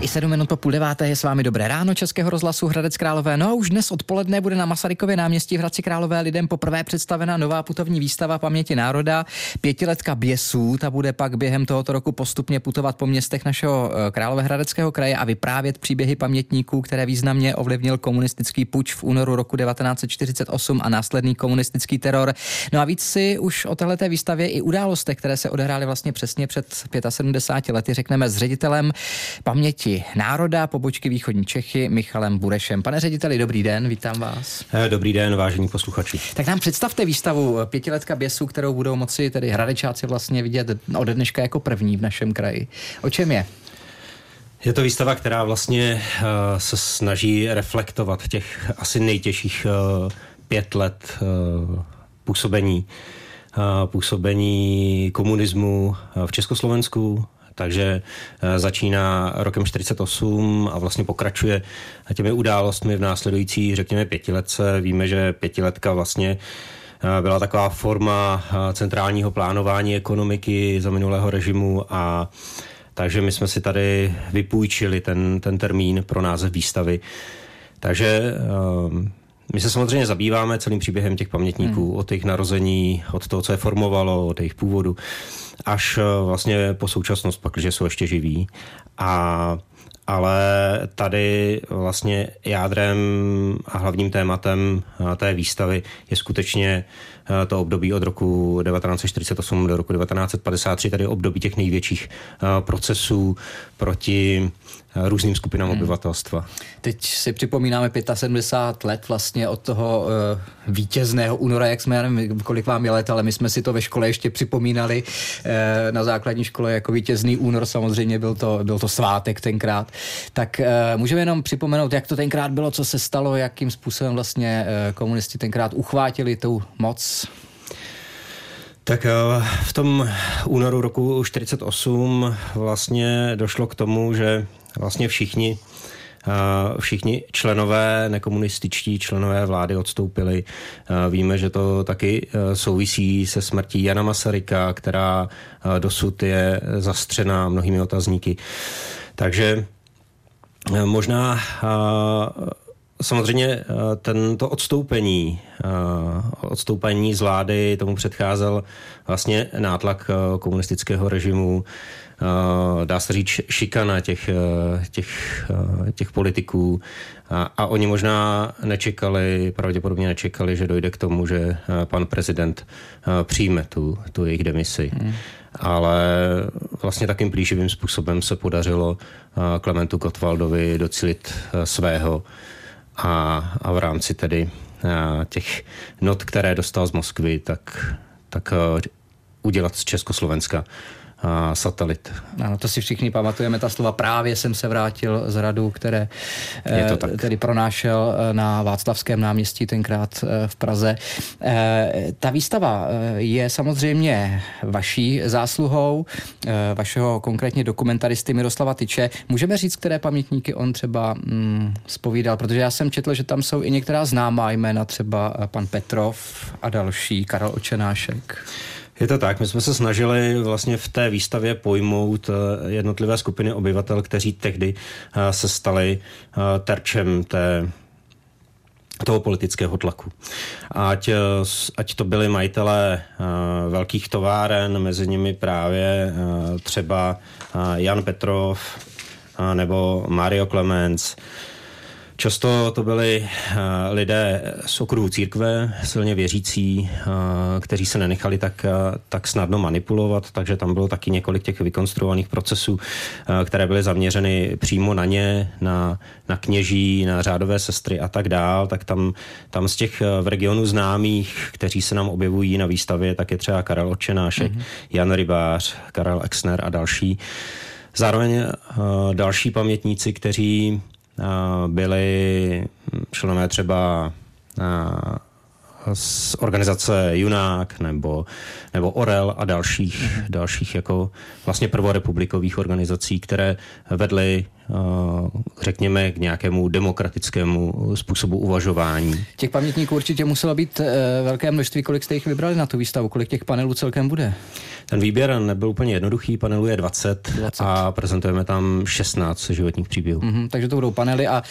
I sedm minut po půl deváté je s vámi dobré ráno Českého rozhlasu Hradec Králové. No a už dnes odpoledne bude na Masarykově náměstí v Hradci Králové lidem poprvé představena nová putovní výstava paměti národa. Pětiletka běsů, ta bude pak během tohoto roku postupně putovat po městech našeho eh, Královéhradeckého kraje a vyprávět příběhy pamětníků, které významně ovlivnil komunistický puč v únoru roku 1948 a následný komunistický teror. No a víc si už o této výstavě i událostech, které se odehrály vlastně přesně před 75 lety, řekneme s ředitelem paměti národa, pobočky Východní Čechy, Michalem Burešem. Pane řediteli, dobrý den, vítám vás. Eh, dobrý den, vážení posluchači. Tak nám představte výstavu pětiletka běsu, kterou budou moci tedy hradečáci vlastně vidět ode dneška jako první v našem kraji. O čem je? Je to výstava, která vlastně uh, se snaží reflektovat těch asi nejtěžších uh, pět let uh, působení působení komunismu v Československu, takže eh, začíná rokem 48 a vlastně pokračuje těmi událostmi v následující, řekněme, pětiletce. Víme, že pětiletka vlastně eh, byla taková forma eh, centrálního plánování ekonomiky za minulého režimu a takže my jsme si tady vypůjčili ten, ten termín pro název výstavy. Takže my se samozřejmě zabýváme celým příběhem těch pamětníků, hmm. od jejich narození, od toho, co je formovalo, od jejich původu až eh, vlastně po současnost, pak, že jsou ještě živí. A ale tady vlastně jádrem a hlavním tématem eh, té výstavy je skutečně eh, to období od roku 1948 do roku 1953, tady období těch největších procesů proti různým skupinám hmm. obyvatelstva. Teď si připomínáme 75 let vlastně od toho uh, vítězného února, jak jsme, já nevím, kolik vám je let, ale my jsme si to ve škole ještě připomínali uh, na základní škole jako vítězný únor, samozřejmě byl to, byl to svátek tenkrát. Tak uh, můžeme jenom připomenout, jak to tenkrát bylo, co se stalo, jakým způsobem vlastně uh, komunisti tenkrát uchvátili tu moc tak v tom únoru roku 48 vlastně došlo k tomu, že vlastně všichni Všichni členové, nekomunističtí členové vlády odstoupili. Víme, že to taky souvisí se smrtí Jana Masaryka, která dosud je zastřená mnohými otazníky. Takže možná Samozřejmě tento odstoupení, odstoupení z vlády, tomu předcházel vlastně nátlak komunistického režimu, Eh, dá se říct, šikana těch, eh, těch, eh, těch politiků a, a oni možná nečekali, pravděpodobně nečekali, že dojde k tomu, že pan prezident přijme tu, tu jejich demisi. Hmm. Ale vlastně takým plíživým způsobem se podařilo Klementu Kotvaldovi docílit svého a, a v rámci tedy těch not, které dostal z Moskvy, tak, tak udělat z Československa satelit. Ano, to si všichni pamatujeme, ta slova právě jsem se vrátil z radu, které eh, tedy pronášel eh, na Václavském náměstí tenkrát eh, v Praze. Ta výstava je samozřejmě vaší zásluhou, vašeho konkrétně dokumentaristy Miroslava Tyče. Můžeme říct, které pamětníky on třeba mm, spovídal, protože já jsem četl, že tam jsou i některá známá jména, třeba pan Petrov a další, Karel Očenášek. Je to tak, my jsme se snažili vlastně v té výstavě pojmout eh, jednotlivé skupiny obyvatel, kteří tehdy eh, se stali eh, terčem té toho politického tlaku. Ať, ať to byli majitelé velkých továren, mezi nimi právě třeba Jan Petrov nebo Mario Clemens, Často to byli uh, lidé z okruhu církve, silně věřící, uh, kteří se nenechali tak, uh, tak snadno manipulovat, takže tam bylo taky několik těch vykonstruovaných procesů, které byly zaměřeny přímo na ně, na, na kněží, na řádové sestry a tak dál, tak tam, tam z těch v regionu známých, kteří se nám objevují na výstavě, tak je třeba Karel Očenášek, mm-hmm. Jan Rybář, Karel Exner a další. Zároveň další pamětníci, kteří byli členové třeba z organizace Junák nebo, nebo Orel a dalších, mm-hmm. dalších jako vlastně prvorepublikových organizací, které vedly řekněme, k nějakému demokratickému způsobu uvažování. Těch pamětníků určitě muselo být velké množství. Kolik jste jich vybrali na tu výstavu? Kolik těch panelů celkem bude? Ten výběr nebyl úplně jednoduchý, panelů je 20, 20. a prezentujeme tam 16 životních příběhů. Mm-hmm, takže to budou panely a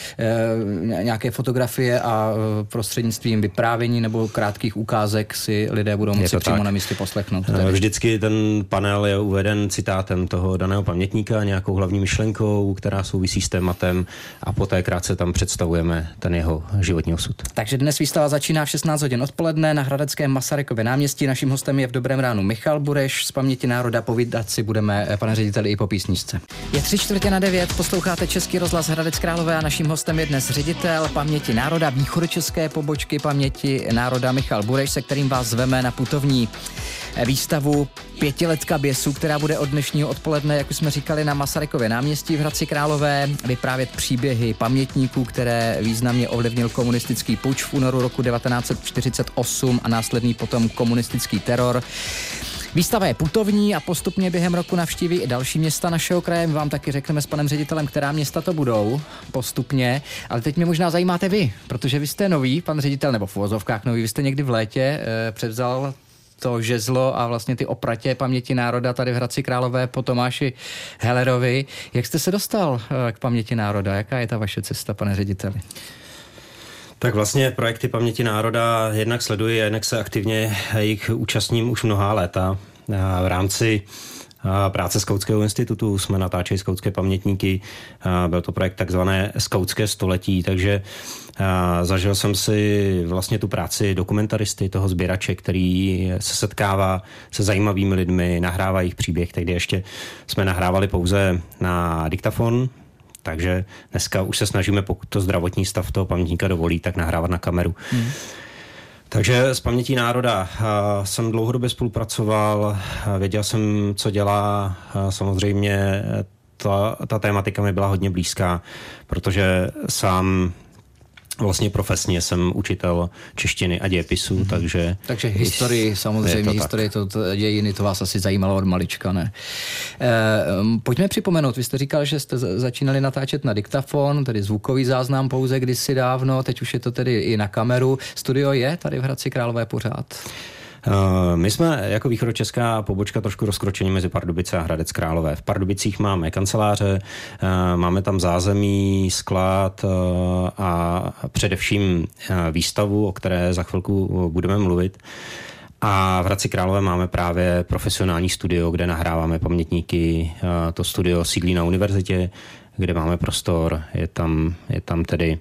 e, nějaké fotografie a prostřednictvím vyprávění nebo krátkých ukázek si lidé budou moci přímo tak. na místě poslechnout. Tedy. Vždycky ten panel je uveden citátem toho daného pamětníka, nějakou hlavní myšlenkou, která souvisí s tématem a poté krátce tam představujeme ten jeho životní osud. Takže dnes výstava začíná v 16 hodin odpoledne na Hradeckém Masarykově náměstí. Naším hostem je v dobrém ránu Michal Bureš z paměti národa. Povídat si budeme, eh, pane řediteli, i po písničce. Je tři čtvrtě na devět, posloucháte Český rozhlas Hradec Králové a naším hostem je dnes ředitel paměti národa východočeské pobočky paměti národa Michal Bureš, se kterým vás zveme na putovní výstavu Pětiletka běsů, která bude od dnešního odpoledne, jak už jsme říkali, na Masarykově náměstí v Hradci Králové vyprávět příběhy pamětníků, které významně ovlivnil komunistický puč v únoru roku 1948 a následný potom komunistický teror. Výstava je putovní a postupně během roku navštíví i další města našeho kraje. My vám taky řekneme s panem ředitelem, která města to budou postupně. Ale teď mě možná zajímáte vy, protože vy jste nový, pan ředitel, nebo v uvozovkách nový, vy jste někdy v létě eh, převzal to žezlo a vlastně ty opratě paměti národa tady v Hradci Králové po Tomáši Hellerovi. Jak jste se dostal eh, k paměti národa? Jaká je ta vaše cesta, pane řediteli? Tak vlastně projekty paměti národa jednak sleduji, jednak se aktivně jich účastním už mnohá léta. V rámci práce Skautského institutu jsme natáčeli skautské pamětníky. Byl to projekt takzvané Skautské století, takže zažil jsem si vlastně tu práci dokumentaristy, toho sběrače, který se setkává se zajímavými lidmi, nahrává jejich příběh. Tehdy ještě jsme nahrávali pouze na diktafon, takže dneska už se snažíme, pokud to zdravotní stav toho pamětníka dovolí, tak nahrávat na kameru. Hmm. Takže s pamětí národa jsem dlouhodobě spolupracoval, věděl jsem, co dělá. Samozřejmě ta, ta tématika mi byla hodně blízká, protože sám Vlastně profesně jsem učitel češtiny a dějepisu, mm-hmm. takže... Takže historii, samozřejmě, to historii, to, to, dějiny, to vás asi zajímalo od malička, ne? E, pojďme připomenout, vy jste říkal, že jste začínali natáčet na diktafon, tedy zvukový záznam pouze kdysi dávno, teď už je to tedy i na kameru. Studio je tady v Hradci Králové pořád? Eh, my jsme jako východočeská pobočka trošku rozkročení mezi Pardubice a Hradec Králové. V Pardubicích máme kanceláře, eh, máme tam zázemí, sklad eh, a především výstavu, o které za chvilku budeme mluvit. A v Hradci Králové máme právě profesionální studio, kde nahráváme pamětníky. To studio sídlí na univerzitě, kde máme prostor. Je tam, je tam tedy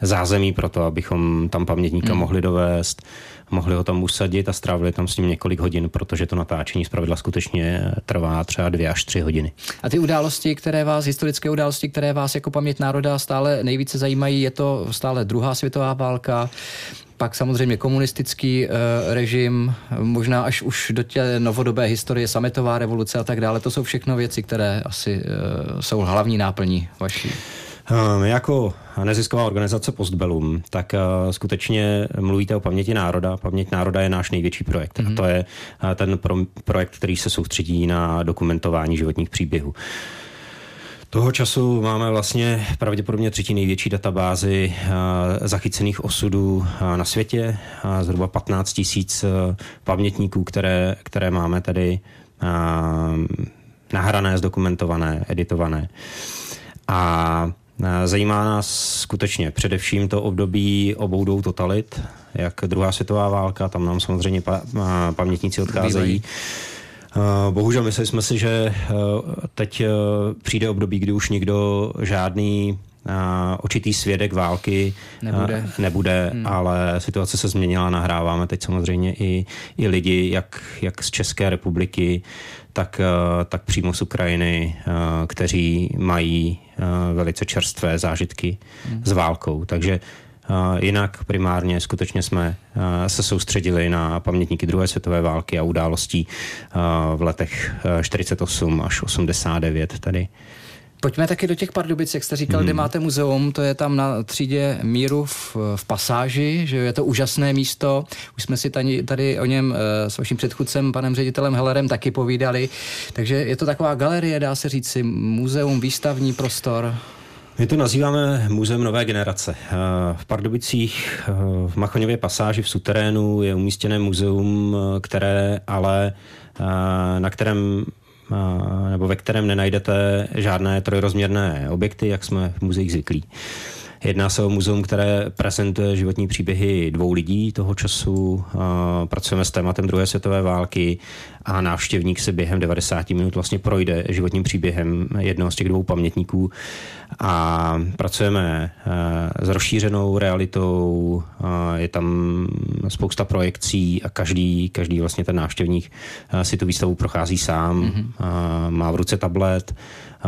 zázemí pro to, abychom tam pamětníka hmm. mohli dovést mohli ho tam usadit a strávili tam s ním několik hodin, protože to natáčení zpravidla skutečně trvá třeba dvě až tři hodiny. A ty události, které vás, historické události, které vás jako paměť národa stále nejvíce zajímají, je to stále druhá světová válka, pak samozřejmě komunistický e, režim, možná až už do té novodobé historie, sametová revoluce a tak dále. To jsou všechno věci, které asi e, jsou hlavní náplní vaší. My jako nezisková organizace Postbellum, tak uh, skutečně mluvíte o paměti národa. Paměť národa je náš největší projekt. Mm-hmm. A mhm. to je uh, ten pro, projekt, který se soustředí na dokumentování životních příběhů. Toho času máme vlastně pravděpodobně třetí největší databázi uh, zachycených osudů na světě. Zhruba 15 tisíc pamětníků, které, které máme tady nahrané, zdokumentované, editované. A Zajímá nás skutečně především to období obou dvou totalit, jak druhá světová válka, tam nám samozřejmě pa, pamětníci odcházejí. Bohužel mysleli jsme si, že teď přijde období, kdy už nikdo žádný očitý svědek války nebude, nebude hmm. ale situace se změnila, nahráváme teď samozřejmě i, i lidi, jak, jak z České republiky, tak, tak přímo z Ukrajiny, kteří mají velice čerstvé zážitky hmm. s válkou. Takže Jinak primárně skutečně jsme se soustředili na pamětníky druhé světové války a událostí v letech 48 až 89 tady Pojďme taky do těch Pardubic, jak jste říkal, hmm. kde máte muzeum, to je tam na třídě míru v, v pasáži, že je to úžasné místo. Už jsme si tady, tady o něm eh, s vaším předchůdcem, panem ředitelem Hellerem, taky povídali. Takže je to taková galerie, dá se říct si, muzeum, výstavní prostor. My to nazýváme Muzeum nové generace. Eh, v Pardubicích eh, v Machoňově pasáži v suterénu je umístěné muzeum, které ale na kterém nebo ve kterém nenajdete žádné trojrozměrné objekty, jak jsme v muzeích zvyklí. Jedná se o muzeum, které prezentuje životní příběhy dvou lidí toho času. Pracujeme s tématem druhé světové války a návštěvník se během 90 minut vlastně projde životním příběhem jednoho z těch dvou pamětníků a pracujeme e, s rozšířenou realitou, je tam spousta projekcí a každý, každý vlastně ten návštěvník e, si tu výstavu prochází sám, mm-hmm. má v ruce tablet,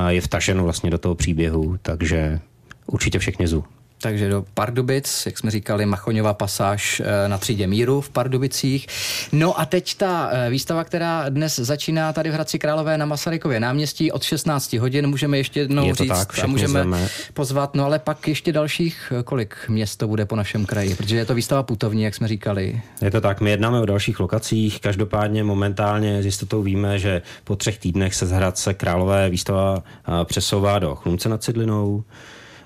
je vtažen vlastně do toho příběhu, takže určitě všechny zů. Takže do Pardubic, jak jsme říkali, Machoňová pasáž eh, na třídě míru v Pardubicích. No a teď ta eh, výstava, která dnes začíná tady v Hradci Králové na Masarykově náměstí od 16 hodin, můžeme ještě jednou říct tak, a můžeme zeme. pozvat, no ale pak ještě dalších, eh, kolik měst to bude po našem kraji, protože je to výstava putovní, jak jsme říkali. Je to tak, my jednáme o dalších lokacích, každopádně momentálně s jistotou víme, že po třech týdnech se z Hradce Králové výstava přesouvá do Chlumce nad Cidlinou,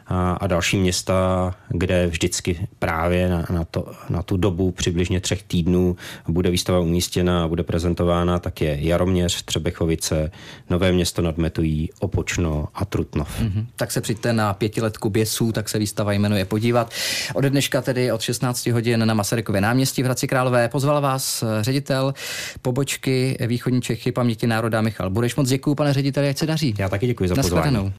a, a další města, kde vždycky právě na, na, to, na tu dobu přibližně třech týdnů bude výstava umístěna a bude prezentována, tak je Jaroměř, Třebechovice, Nové město nad Metují, Opočno a Trutnov. Mm-hmm. Tak se přijďte na pětiletku běsů, tak se výstava jmenuje podívat. Od dneška tedy od 16 hodin na Masarykově náměstí v Hradci Králové pozval vás ředitel pobočky Východní Čechy paměti národa Michal Bureš. Moc děkuji, pane řediteli, ať se daří. Já taky děkuji za pozvání.